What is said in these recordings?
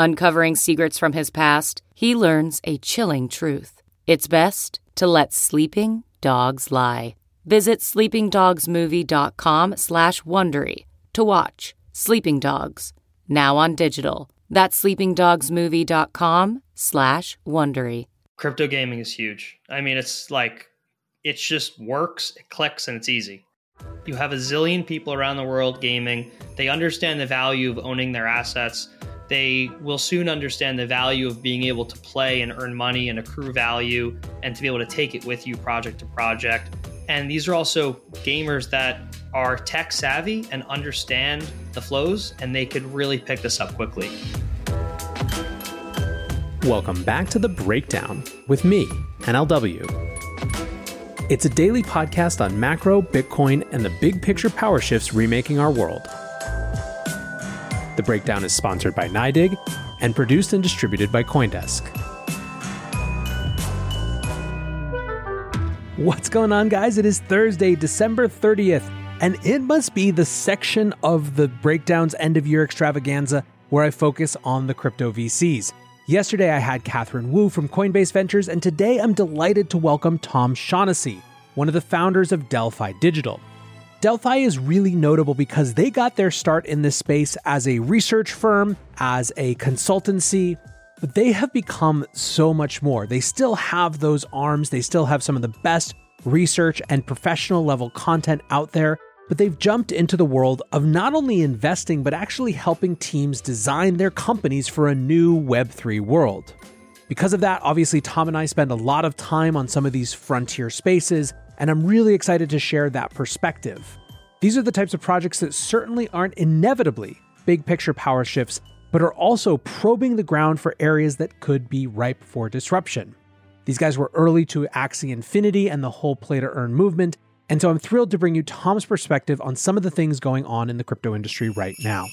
Uncovering secrets from his past, he learns a chilling truth. It's best to let sleeping dogs lie. Visit sleepingdogsmovie.com slash Wondery to watch Sleeping Dogs, now on digital. That's sleepingdogsmovie.com slash Wondery. Crypto gaming is huge. I mean, it's like, it just works, it clicks, and it's easy. You have a zillion people around the world gaming. They understand the value of owning their assets they will soon understand the value of being able to play and earn money and accrue value and to be able to take it with you project to project. And these are also gamers that are tech savvy and understand the flows, and they could really pick this up quickly. Welcome back to The Breakdown with me, NLW. It's a daily podcast on macro, Bitcoin, and the big picture power shifts remaking our world. The breakdown is sponsored by NYDIG and produced and distributed by Coindesk. What's going on, guys? It is Thursday, December 30th, and it must be the section of the breakdown's end of year extravaganza where I focus on the crypto VCs. Yesterday, I had Catherine Wu from Coinbase Ventures, and today I'm delighted to welcome Tom Shaughnessy, one of the founders of Delphi Digital. Delphi is really notable because they got their start in this space as a research firm, as a consultancy, but they have become so much more. They still have those arms, they still have some of the best research and professional level content out there, but they've jumped into the world of not only investing, but actually helping teams design their companies for a new Web3 world. Because of that, obviously, Tom and I spend a lot of time on some of these frontier spaces and I'm really excited to share that perspective. These are the types of projects that certainly aren't inevitably big picture power shifts, but are also probing the ground for areas that could be ripe for disruption. These guys were early to Axie Infinity and the whole play to earn movement, and so I'm thrilled to bring you Tom's perspective on some of the things going on in the crypto industry right now.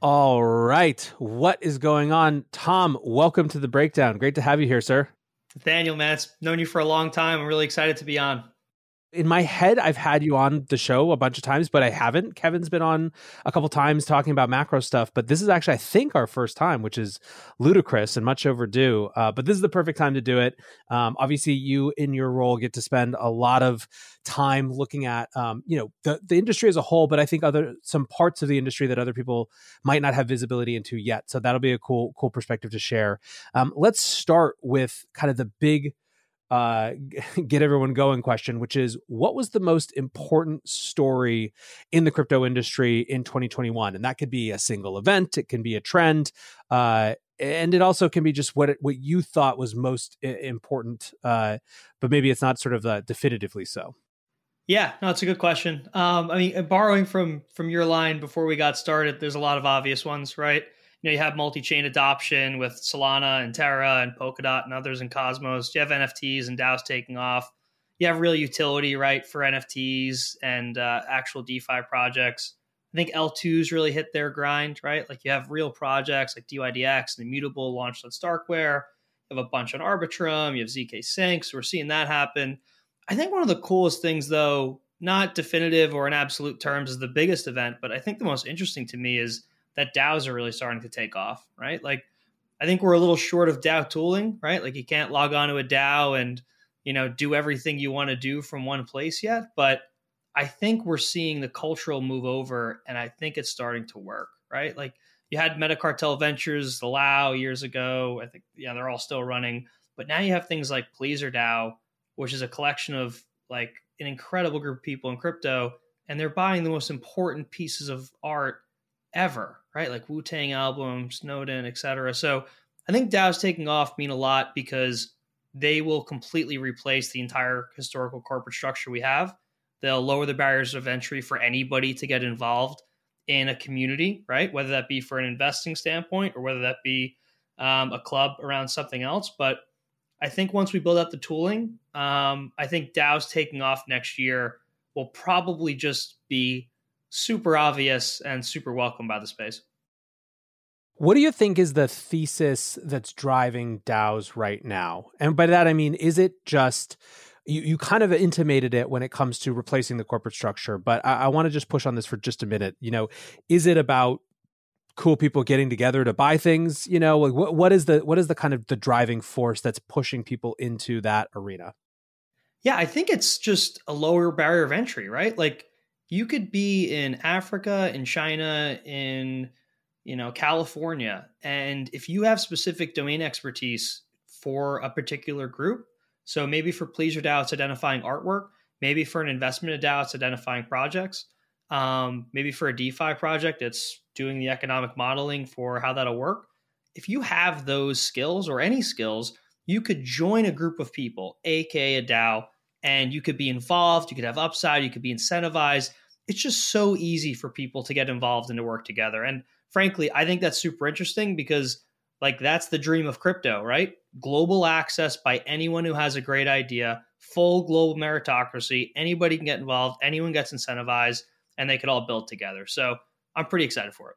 All right, what is going on? Tom, welcome to the breakdown. Great to have you here, sir. Nathaniel, man, it's known you for a long time. I'm really excited to be on in my head i've had you on the show a bunch of times but i haven't. Kevin's been on a couple times talking about macro stuff but this is actually i think our first time which is ludicrous and much overdue. Uh, but this is the perfect time to do it. Um, obviously you in your role get to spend a lot of time looking at um, you know the, the industry as a whole but i think other some parts of the industry that other people might not have visibility into yet. So that'll be a cool cool perspective to share. Um, let's start with kind of the big uh, get everyone going question, which is what was the most important story in the crypto industry in 2021? And that could be a single event, it can be a trend, uh, and it also can be just what it, what you thought was most important, uh, but maybe it's not sort of uh, definitively so. Yeah, no, it's a good question. Um, I mean, borrowing from from your line before we got started, there's a lot of obvious ones, right? You know, you have multi-chain adoption with Solana and Terra and Polkadot and others in Cosmos. You have NFTs and DAOs taking off. You have real utility, right, for NFTs and uh, actual DeFi projects. I think L2s really hit their grind, right? Like you have real projects like DYDX and Immutable launched on Starkware. You have a bunch on Arbitrum. You have ZK Sync. So we're seeing that happen. I think one of the coolest things, though, not definitive or in absolute terms, is the biggest event, but I think the most interesting to me is that DAOs are really starting to take off, right? Like I think we're a little short of DAO tooling, right? Like you can't log on to a DAO and, you know, do everything you want to do from one place yet, but I think we're seeing the cultural move over and I think it's starting to work, right? Like you had Metacartel Ventures, the Lao years ago. I think, yeah, they're all still running. But now you have things like Pleasr DAO, which is a collection of like an incredible group of people in crypto, and they're buying the most important pieces of art ever, right? Like Wu Tang album, Snowden, etc. So I think DAO's taking off mean a lot because they will completely replace the entire historical corporate structure we have. They'll lower the barriers of entry for anybody to get involved in a community, right? Whether that be for an investing standpoint or whether that be um, a club around something else. But I think once we build out the tooling, um, I think DAO's taking off next year will probably just be super obvious and super welcome by the space. What do you think is the thesis that's driving DAOs right now? And by that I mean, is it just you, you kind of intimated it when it comes to replacing the corporate structure, but I, I want to just push on this for just a minute. You know, is it about cool people getting together to buy things? You know, like what what is the what is the kind of the driving force that's pushing people into that arena? Yeah, I think it's just a lower barrier of entry, right? Like you could be in Africa, in China, in you know California, and if you have specific domain expertise for a particular group, so maybe for Pleasr DAO, it's identifying artwork. Maybe for an investment DAO, it's identifying projects. Um, maybe for a DeFi project, it's doing the economic modeling for how that'll work. If you have those skills or any skills, you could join a group of people, aka a DAO, and you could be involved. You could have upside. You could be incentivized. It's just so easy for people to get involved and to work together. And frankly, I think that's super interesting because like that's the dream of crypto, right? Global access by anyone who has a great idea, full global meritocracy. Anybody can get involved, anyone gets incentivized, and they could all build together. So I'm pretty excited for it.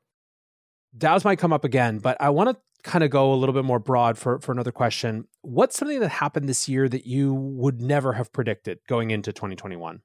DAOs might come up again, but I want to kind of go a little bit more broad for, for another question. What's something that happened this year that you would never have predicted going into 2021?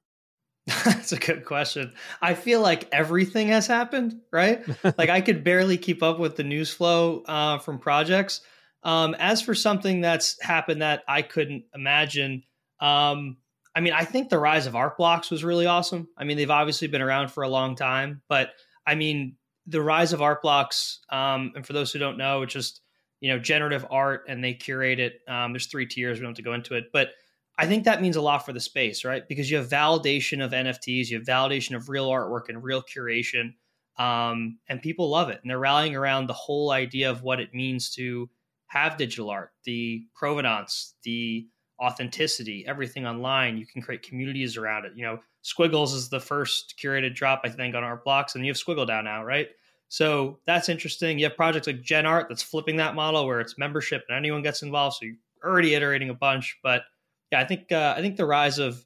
That's a good question. I feel like everything has happened, right? like I could barely keep up with the news flow uh, from projects. Um, as for something that's happened that I couldn't imagine, um, I mean, I think the rise of art blocks was really awesome. I mean, they've obviously been around for a long time, but I mean, the rise of art blocks, um, and for those who don't know, it's just you know generative art, and they curate it. Um, there's three tiers. We don't have to go into it, but I think that means a lot for the space, right? Because you have validation of NFTs, you have validation of real artwork and real curation, um, and people love it, and they're rallying around the whole idea of what it means to have digital art, the provenance, the authenticity, everything online. You can create communities around it. You know, Squiggles is the first curated drop, I think, on Art Blocks, and you have Squiggle DAO now, right? So that's interesting. You have projects like Gen Art that's flipping that model where it's membership and anyone gets involved. So you're already iterating a bunch, but yeah, I think uh, I think the rise of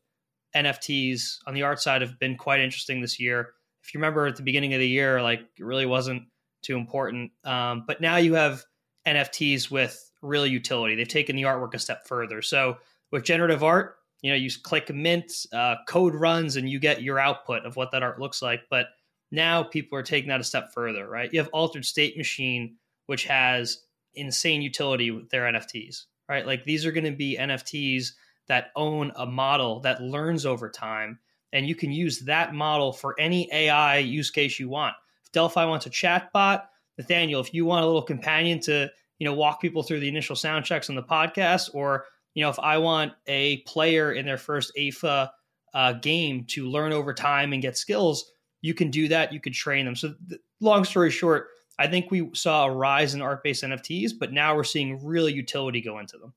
NFTs on the art side have been quite interesting this year. If you remember at the beginning of the year, like it really wasn't too important, um, but now you have NFTs with real utility. They've taken the artwork a step further. So with generative art, you know, you click mint, uh, code runs, and you get your output of what that art looks like. But now people are taking that a step further, right? You have Altered State Machine, which has insane utility with their NFTs, right? Like these are going to be NFTs that own a model that learns over time. And you can use that model for any AI use case you want. If Delphi wants a chatbot, Nathaniel, if you want a little companion to, you know, walk people through the initial sound checks on the podcast, or, you know, if I want a player in their first AFA uh, game to learn over time and get skills, you can do that. You could train them. So, th- long story short, I think we saw a rise in art based NFTs, but now we're seeing real utility go into them.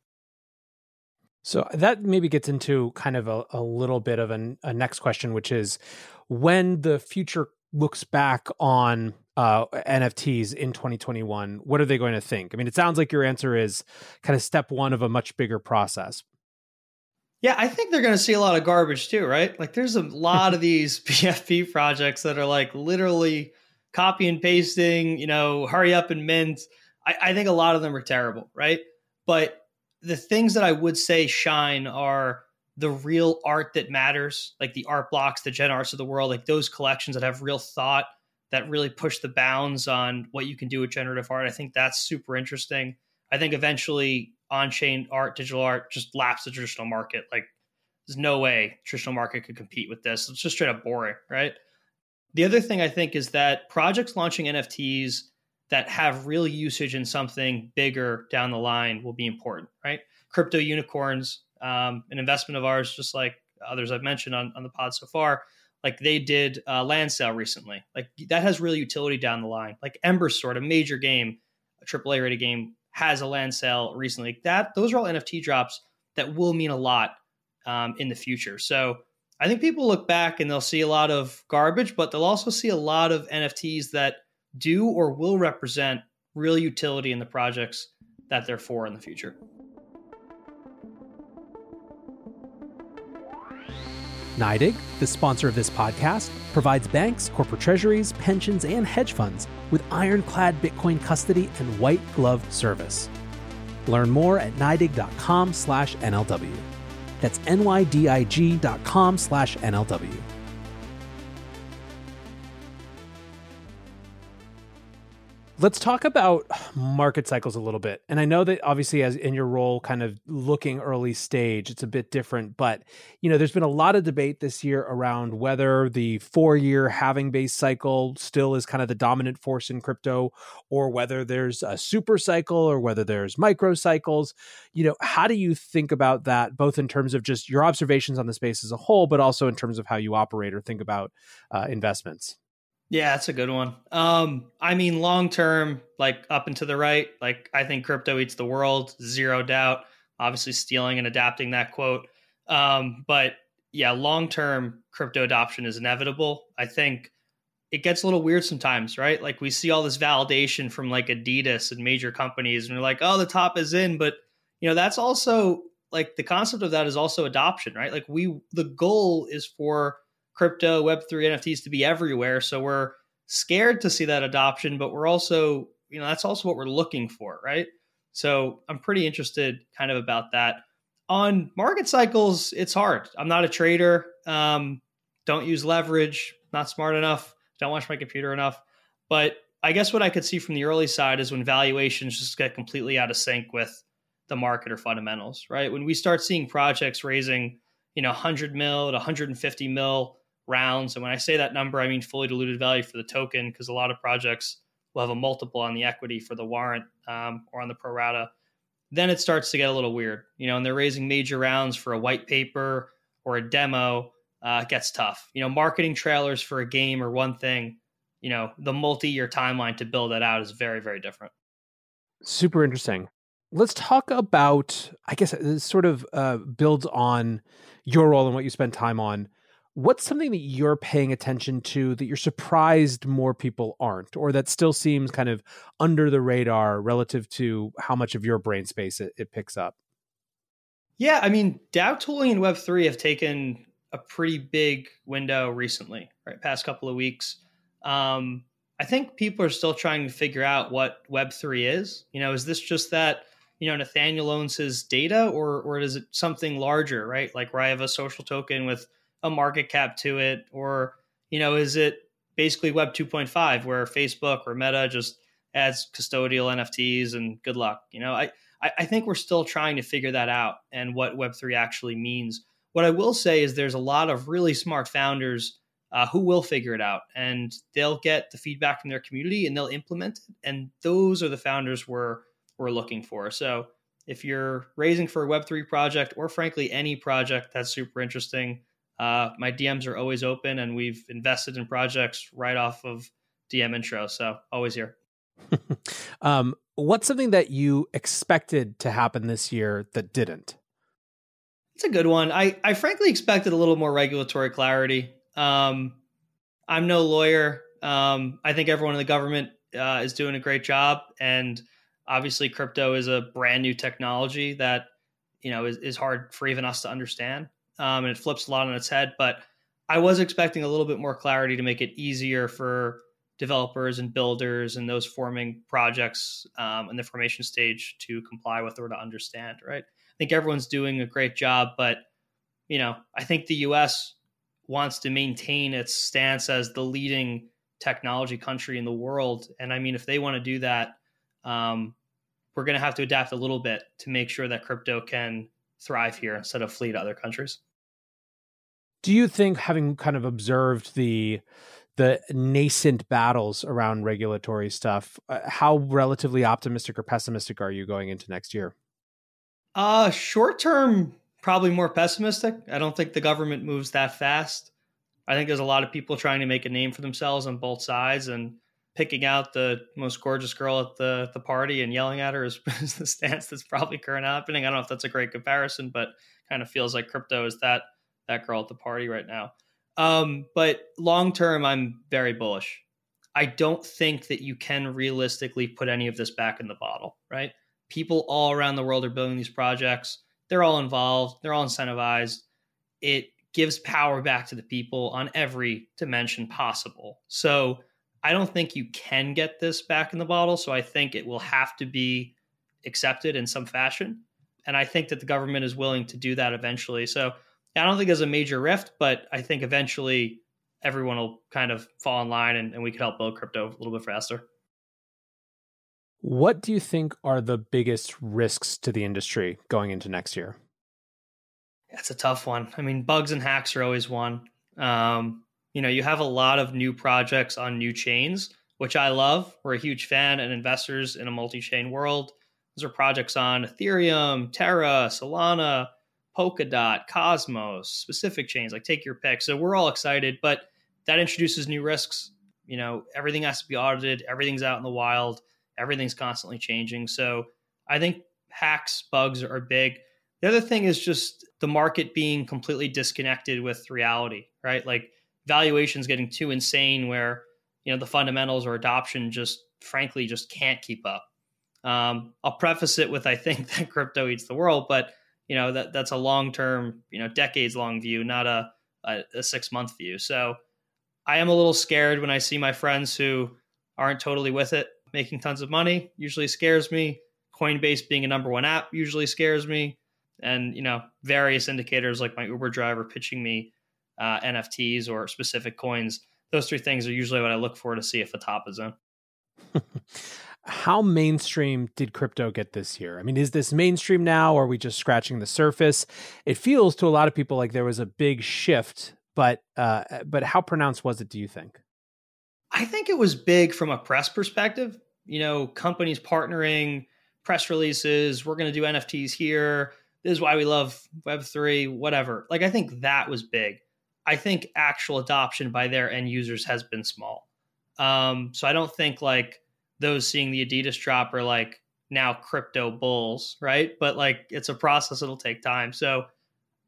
So that maybe gets into kind of a, a little bit of an, a next question, which is when the future looks back on uh, NFTs in 2021, what are they going to think? I mean, it sounds like your answer is kind of step one of a much bigger process. Yeah, I think they're going to see a lot of garbage too, right? Like, there's a lot of these PFP projects that are like literally copy and pasting, you know, hurry up and mint. I, I think a lot of them are terrible, right? But the things that I would say shine are the real art that matters, like the art blocks, the gen arts of the world, like those collections that have real thought that really push the bounds on what you can do with generative art. I think that's super interesting. I think eventually on-chain art, digital art just laps the traditional market. Like there's no way traditional market could compete with this. It's just straight up boring, right? The other thing I think is that projects launching NFTs that have real usage in something bigger down the line will be important, right? crypto unicorns, um, an investment of ours, just like others I've mentioned on, on the pod so far, like they did a land sale recently. Like that has real utility down the line. Like Ember Sword, a major game, a AAA rated game, has a land sale recently. That those are all NFT drops that will mean a lot um, in the future. So I think people look back and they'll see a lot of garbage, but they'll also see a lot of NFTs that do or will represent real utility in the projects that they're for in the future. NYDIG, the sponsor of this podcast, provides banks, corporate treasuries, pensions, and hedge funds with ironclad Bitcoin custody and white glove service. Learn more at NYDIG.com slash NLW. That's NYDIG.com slash NLW. Let's talk about market cycles a little bit. And I know that obviously as in your role kind of looking early stage, it's a bit different, but you know, there's been a lot of debate this year around whether the 4-year halving base cycle still is kind of the dominant force in crypto or whether there's a super cycle or whether there's micro cycles. You know, how do you think about that both in terms of just your observations on the space as a whole, but also in terms of how you operate or think about uh, investments? Yeah, that's a good one. Um, I mean, long term, like up and to the right, like I think crypto eats the world, zero doubt. Obviously, stealing and adapting that quote. Um, but yeah, long term crypto adoption is inevitable. I think it gets a little weird sometimes, right? Like we see all this validation from like Adidas and major companies, and we're like, oh, the top is in, but you know, that's also like the concept of that is also adoption, right? Like we, the goal is for crypto, Web3 NFTs to be everywhere. So we're scared to see that adoption, but we're also, you know, that's also what we're looking for, right? So I'm pretty interested kind of about that. On market cycles, it's hard. I'm not a trader. Um, don't use leverage, not smart enough, don't watch my computer enough. But I guess what I could see from the early side is when valuations just get completely out of sync with the market or fundamentals, right? When we start seeing projects raising, you know, 100 mil to 150 mil rounds. And when I say that number, I mean fully diluted value for the token because a lot of projects will have a multiple on the equity for the warrant um, or on the pro rata. Then it starts to get a little weird, you know, and they're raising major rounds for a white paper or a demo. Uh, gets tough. You know, marketing trailers for a game or one thing, you know, the multi year timeline to build that out is very, very different. Super interesting. Let's talk about, I guess, this sort of uh, builds on your role and what you spend time on what's something that you're paying attention to that you're surprised more people aren't or that still seems kind of under the radar relative to how much of your brain space it, it picks up? Yeah i mean dao tooling and web3 have taken a pretty big window recently right past couple of weeks. Um, i think people are still trying to figure out what web3 is. You know is this just that you know nathaniel owns his data or or is it something larger right? Like where i have a social token with a market cap to it? Or you know is it basically web 2.5 where facebook or meta just adds custodial nfts and good luck? You know i i think we're still trying to figure that out and what web 3 actually means. What i will say is there's a lot of really smart founders uh, who will figure it out and they'll get the feedback from their community and they'll implement it and those are the founders we're we're looking for. So if you're raising for a web3 project or frankly any project that's super interesting uh, my DMs are always open, and we've invested in projects right off of DM intro. So always here. um, what's something that you expected to happen this year that didn't? It's a good one. I, I frankly expected a little more regulatory clarity. Um, I'm no lawyer. Um, I think everyone in the government uh, is doing a great job, and obviously, crypto is a brand new technology that you know is, is hard for even us to understand um, and it flips a lot on its head. But I was expecting a little bit more clarity to make it easier for developers and builders and those forming projects um, in the formation stage to comply with or to understand. Right? I think everyone's doing a great job, but you know, I think the U.S. wants to maintain its stance as the leading technology country in the world, and I mean, if they want to do that. Um, we're going to have to adapt a little bit to make sure that crypto can thrive here instead of flee to other countries do you think having kind of observed the the nascent battles around regulatory stuff uh, how relatively optimistic or pessimistic are you going into next year Uh, short term, probably more pessimistic. I don't think the government moves that fast. I think there's a lot of people trying to make a name for themselves on both sides, and picking out the most gorgeous girl at the the party and yelling at her is, is the stance that's probably currently happening. I don't know if that's a great comparison, but kind of feels like crypto is that that girl at the party right now. Um, but long term, I'm very bullish. I don't think that you can realistically put any of this back in the bottle, right? People all around the world are building these projects. They're all involved, they're all incentivized. It gives power back to the people on every dimension possible. So I don't think you can get this back in the bottle. So I think it will have to be accepted in some fashion. And I think that the government is willing to do that eventually. So I don't think there's a major rift, but I think eventually everyone will kind of fall in line and, and we could help build crypto a little bit faster. What do you think are the biggest risks to the industry going into next year? That's a tough one. I mean, bugs and hacks are always one. Um, you know, you have a lot of new projects on new chains, which I love. We're a huge fan and investors in a multi-chain world. Those are projects on Ethereum, Terra, Solana, Polkadot, Cosmos, specific chains, like take your pick. So we're all excited, but that introduces new risks. You know, everything has to be audited, everything's out in the wild, everything's constantly changing. So I think hacks, bugs are big. The other thing is just the market being completely disconnected with reality, right? Like valuations getting too insane where, you know, the fundamentals or adoption just frankly just can't keep up. Um, I'll preface it with I think that crypto eats the world, but you know that that's a long term, you know, decades long view, not a, a, a six month view. So I am a little scared when I see my friends who aren't totally with it making tons of money. Usually scares me. Coinbase being a number one app usually scares me, and you know various indicators like my Uber driver pitching me uh, NFTs or specific coins. Those three things are usually what I look for to see if the top is in. how mainstream did crypto get this year? I mean, is this mainstream now, or are we just scratching the surface? It feels to a lot of people like there was a big shift, but uh, but how pronounced was it? Do you think? I think it was big from a press perspective. You know, companies partnering, press releases. We're going to do NFTs here. This is why we love Web three. Whatever. Like, I think that was big. I think actual adoption by their end users has been small. Um, so I don't think like those seeing the Adidas drop are like now crypto bulls, right? But like it's a process; it'll take time. So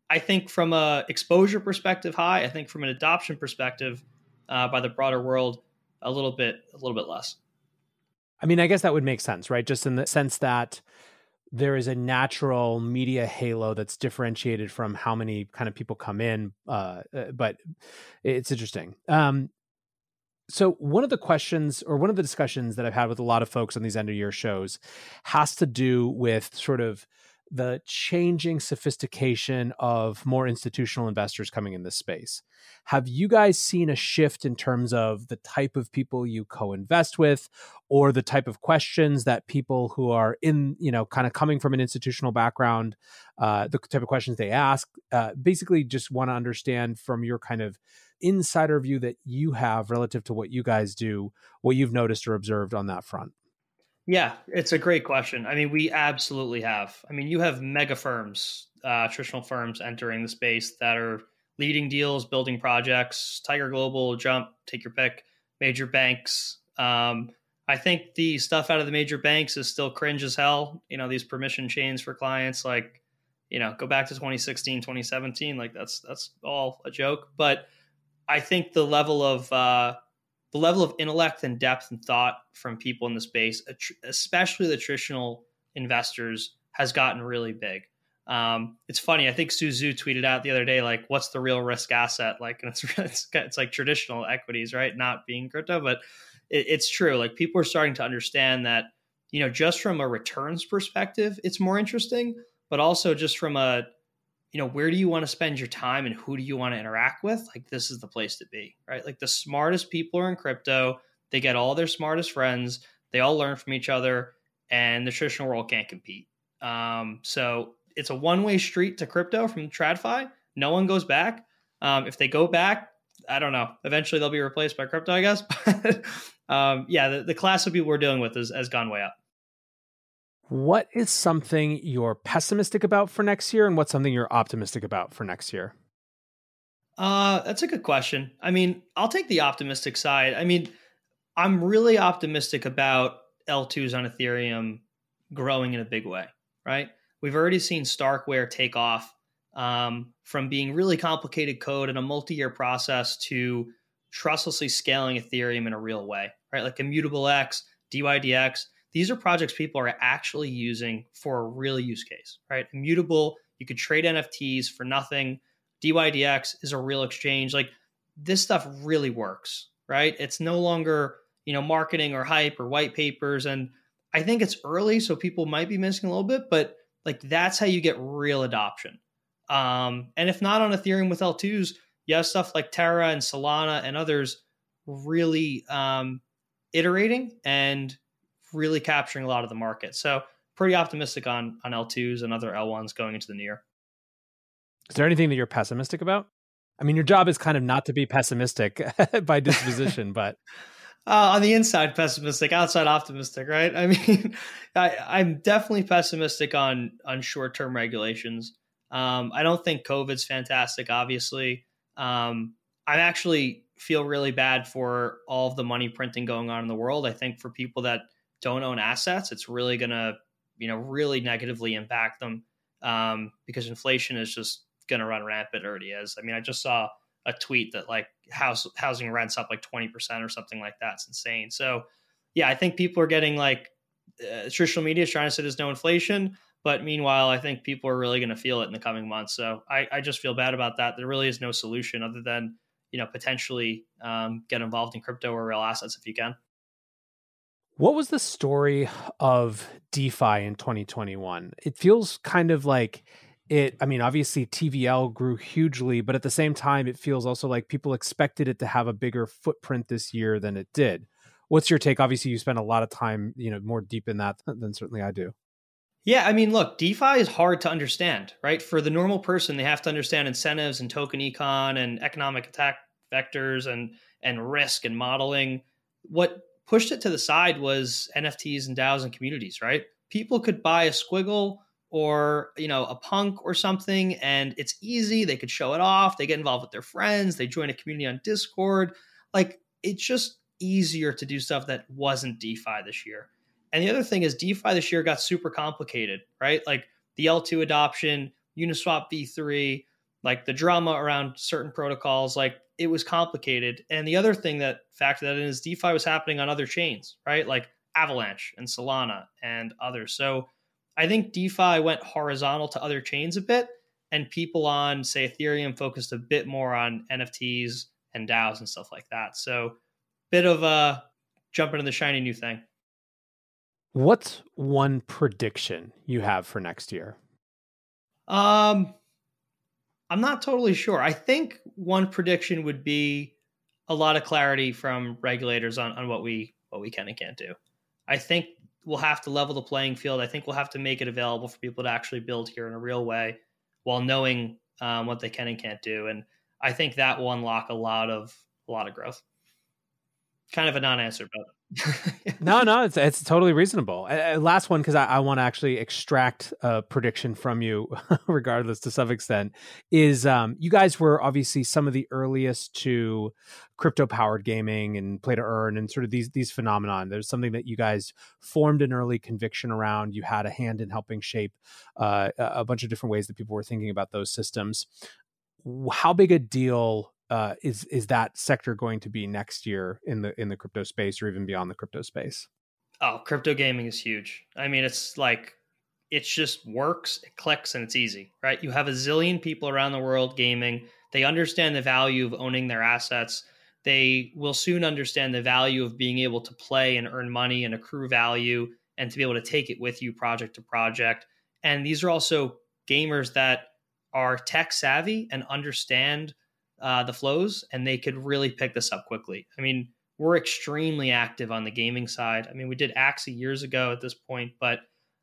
I think from a exposure perspective, high. I think from an adoption perspective, uh, by the broader world, a little bit, a little bit less. I mean, I guess that would make sense, right? Just in the sense that there is a natural media halo that's differentiated from how many kind of people come in. Uh, uh but it's interesting. Um, so one of the questions or one of the discussions that I've had with a lot of folks on these end of year shows has to do with sort of the changing sophistication of more institutional investors coming in this space. Have you guys seen a shift in terms of the type of people you co-invest with or the type of questions that people who are in, you know, kind of coming from an institutional background, uh, the type of questions they ask, uh, basically just want to understand from your kind of insider view that you have relative to what you guys do, what you've noticed or observed on that front? Yeah, it's a great question. I mean, we absolutely have. I mean, you have mega firms, uh, traditional firms entering the space that are leading deals, building projects. Tiger Global, Jump, take your pick. Major banks. Um, I think the stuff out of the major banks is still cringe as hell. You know, these permission chains for clients, like, you know, go back to 2016, 2017. Like that's that's all a joke. But I think the level of uh, the level of intellect and depth and thought from people in the space, especially the traditional investors, has gotten really big. Um, it's funny. I think Su Zhu tweeted out the other day, like, "What's the real risk asset?" Like, and it's it's, it's like traditional equities, right? Not being crypto, but it, it's true. Like, people are starting to understand that, you know, just from a returns perspective, it's more interesting, but also just from a you know, where do you want to spend your time and who do you want to interact with? Like, this is the place to be, right? Like, the smartest people are in crypto. They get all their smartest friends. They all learn from each other, and the traditional world can't compete. Um, so it's a one way street to crypto from TradFi. No one goes back. Um, if they go back, I don't know. Eventually, they'll be replaced by crypto, I guess. But um, yeah, the, the class of people we're dealing with has gone way up. What is something you're pessimistic about for next year, and what's something you're optimistic about for next year? Uh, that's a good question. I mean, I'll take the optimistic side. I mean, I'm really optimistic about L2s on Ethereum growing in a big way, right? We've already seen Starkware take off um, from being really complicated code and a multi-year process to trustlessly scaling Ethereum in a real way, right? Like Immutable X, DYDX these are projects people are actually using for a real use case, right? Immutable, you could trade NFTs for nothing. DYDX is a real exchange. Like this stuff really works, right? It's no longer, you know, marketing or hype or white papers. And I think it's early, so people might be missing a little bit, but like that's how you get real adoption. Um, and if not on Ethereum with L2s, you have stuff like Terra and Solana and others really um, iterating and really capturing a lot of the market. So pretty optimistic on on L2s and other L1s going into the new year. Is there anything that you're pessimistic about? I mean, your job is kind of not to be pessimistic by disposition, but uh, on the inside, pessimistic, outside optimistic, right? I mean, I, am definitely pessimistic on on short term regulations. Um, I don't think COVID's fantastic. Obviously, um, I actually feel really bad for all of the money printing going on in the world. I think for people that don't own assets, it's really going to, you know, really negatively impact them um, because inflation is just going to run rampant. Already is. I mean, I just saw a tweet that like house housing rents up like twenty percent or something like that. It's insane. So, yeah, I think people are getting like uh, traditional media is trying to say there's no inflation, but meanwhile, I think people are really going to feel it in the coming months. So, I, I just feel bad about that. There really is no solution other than you know potentially um, get involved in crypto or real assets if you can. What was the story of DeFi in 2021? It feels kind of like it, I mean, obviously TVL grew hugely, but at the same time, it feels also like people expected it to have a bigger footprint this year than it did. What's your take? Obviously, you spend a lot of time, you know, more deep in that than certainly I do. Yeah, I mean, look, DeFi is hard to understand, right? For the normal person, they have to understand incentives and token econ and economic attack vectors and and risk and modeling. What pushed it to the side was NFTs and DAOs and communities, right? People could buy a squiggle or you know a punk or something and it's easy. They could show it off. They get involved with their friends. They join a community on discord. Like it's just easier to do stuff that wasn't defi this year. And the other thing is defi this year got super complicated right? Like the l2 adoption uniswap v3 like the drama around certain protocols like it was complicated. And the other thing that factored that in is DeFi was happening on other chains, right? Like Avalanche and Solana and others. So I think DeFi went horizontal to other chains a bit, and people on, say, Ethereum focused a bit more on NFTs and DAOs and stuff like that. So, bit of a jump into the shiny new thing. What's one prediction you have for next year? Um, I'm not totally sure. I think one prediction would be a lot of clarity from regulators on, on what we what we can and can't do. I think we'll have to level the playing field. I think we'll have to make it available for people to actually build here in a real way while knowing um, what they can and can't do. And I think that will unlock a lot of a lot of growth. Kind of a non-answer, but no, no, it's it's totally reasonable. Uh, last one because I, I want to actually extract a prediction from you, regardless to some extent. Is um, you guys were obviously some of the earliest to crypto powered gaming and play to earn and sort of these these phenomenon. There's something that you guys formed an early conviction around. You had a hand in helping shape uh, a bunch of different ways that people were thinking about those systems. How big a deal uh, is is that sector going to be next year in the in the crypto space or even beyond the crypto space? Oh, crypto gaming is huge. I mean, it's like it just works, it clicks, and it's easy, right? You have a zillion people around the world gaming. They understand the value of owning their assets. They will soon understand the value of being able to play and earn money and accrue value and to be able to take it with you project to project. And these are also gamers that are tech savvy and understand uh, the flows, and they could really pick this up quickly. I mean, we're extremely active on the gaming side. I mean, we did Axie years ago at this point, but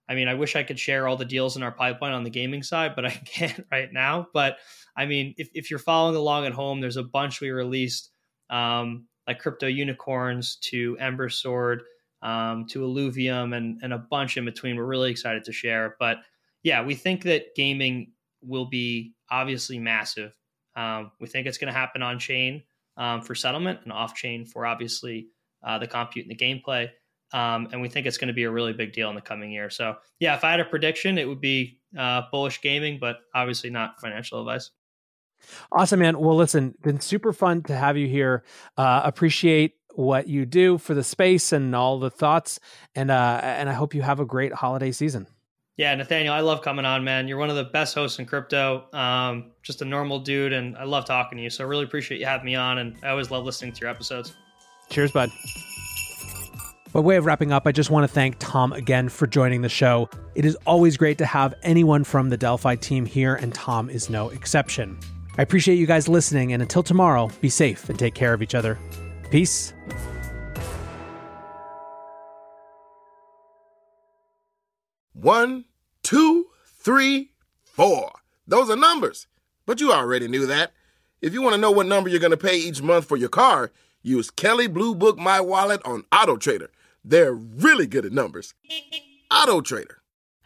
I mean, I wish I could share all the deals in our pipeline on the gaming side, but I can't right now. But I mean, if, if you're following along at home, there's a bunch we released, um, like crypto unicorns to Ember Sword um, to Illuvium and, and a bunch in between. We're really excited to share. But yeah, we think that gaming will be obviously massive. Um, we think it's going to happen on chain um, for settlement and off chain for obviously uh, the compute and the gameplay. Um, and we think it's going to be a really big deal in the coming year. So, yeah, if I had a prediction, it would be uh, bullish gaming, but obviously not financial advice. Awesome, man. Well, listen, been super fun to have you here. Uh, appreciate what you do for the space and all the thoughts, and uh, and I hope you have a great holiday season. Yeah, Nathaniel, I love coming on, man. You're one of the best hosts in crypto. Um, just a normal dude, and I love talking to you. So I really appreciate you having me on, and I always love listening to your episodes. Cheers, bud. By way of wrapping up, I just want to thank Tom again for joining the show. It is always great to have anyone from the Delphi team here, and Tom is no exception. I appreciate you guys listening, and until tomorrow, be safe and take care of each other. Peace. One, two, three, four. Those are numbers. But you already knew that. If you want to know what number you're going to pay each month for your car, use Kelley Blue Book My Wallet on Auto Trader. They're really good at numbers. Auto Trader.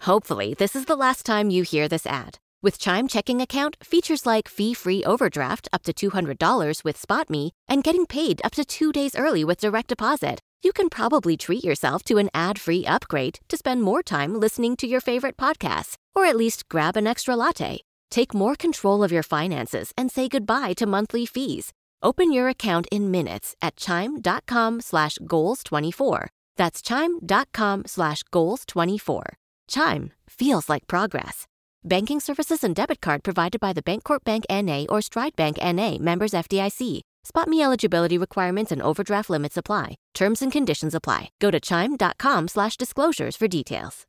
Hopefully, this is the last time you hear this ad. With Chime checking account, features like fee-free overdraft up to $200 with SpotMe and getting paid up to 2 days early with direct deposit. You can probably treat yourself to an ad-free upgrade to spend more time listening to your favorite podcasts or at least grab an extra latte. Take more control of your finances and say goodbye to monthly fees. Open your account in minutes at chime.com slash goals24. That's chime.com slash goals24. Chime feels like progress. Banking services and debit card provided by the Bancorp Bank N.A. or Stride Bank N.A. members FDIC. SpotMe eligibility requirements and overdraft limits apply. Terms and conditions apply. Go to chime.com slash disclosures for details.